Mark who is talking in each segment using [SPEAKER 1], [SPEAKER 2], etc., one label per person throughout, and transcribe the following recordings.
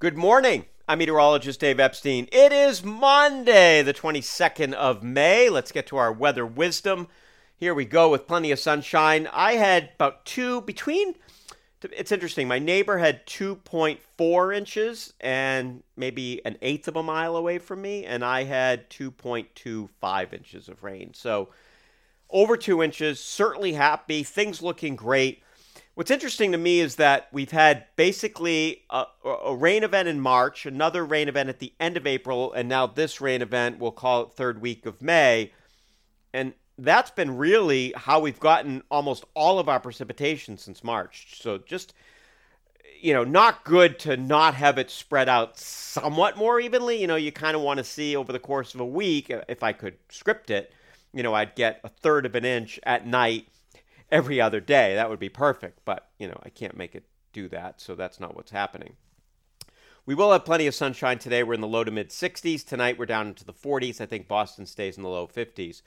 [SPEAKER 1] Good morning. I'm meteorologist Dave Epstein. It is Monday, the 22nd of May. Let's get to our weather wisdom. Here we go with plenty of sunshine. I had about two between. It's interesting. My neighbor had 2.4 inches and maybe an eighth of a mile away from me, and I had 2.25 inches of rain. So over two inches, certainly happy. Things looking great. What's interesting to me is that we've had basically a, a, rain event in March, another rain event at the end of April, and now this rain event, we'll call it third week of May. And that's been really how we've gotten almost all of our precipitation since March. So just, you know, not good to not have it spread out somewhat more evenly. You know, you kind of want to see over the course of a week, if I could script it, you know, I'd get a third of an inch at night every other day. That would be perfect, but you know, I can't make it do that, so that's not what's happening. We will have plenty of sunshine today. We're in the low to mid 60s. Tonight we're down into the 40s. I think Boston stays in the low 50s.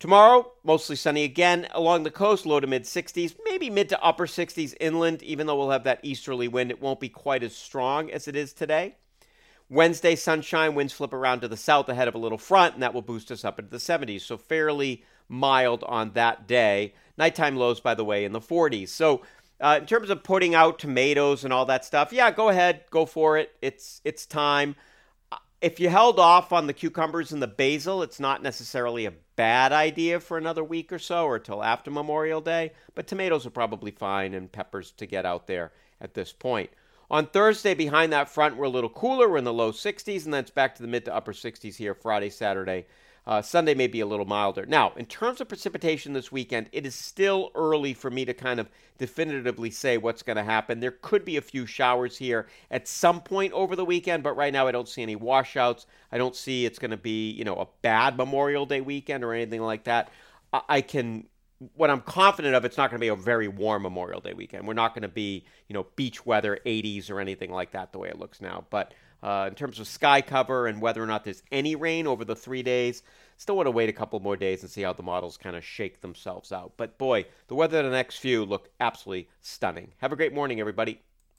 [SPEAKER 1] Tomorrow, mostly sunny again along the coast, low to mid 60s, maybe mid to upper 60s inland, even though we'll have that easterly wind. It won't be quite as strong as it is today. Wednesday, sunshine, winds flip around to the south ahead of a little front, and that will boost us up into the 70s. So fairly mild on that day. Nighttime lows, by the way, in the 40s. So, uh, in terms of putting out tomatoes and all that stuff, yeah, go ahead, go for it. It's it's time. Uh, if you held off on the cucumbers and the basil, it's not necessarily a bad idea for another week or so, or till after Memorial Day. But tomatoes are probably fine, and peppers to get out there at this point. On Thursday, behind that front, we're a little cooler. We're in the low 60s, and then it's back to the mid to upper 60s here Friday, Saturday, uh, Sunday may be a little milder. Now, in terms of precipitation this weekend, it is still early for me to kind of definitively say what's going to happen. There could be a few showers here at some point over the weekend, but right now I don't see any washouts. I don't see it's going to be, you know, a bad Memorial Day weekend or anything like that. I, I can what I'm confident of, it's not going to be a very warm Memorial Day weekend. We're not going to be, you know, beach weather, 80s or anything like that the way it looks now. But uh, in terms of sky cover and whether or not there's any rain over the three days, still want to wait a couple more days and see how the models kind of shake themselves out. But boy, the weather the next few look absolutely stunning. Have a great morning, everybody.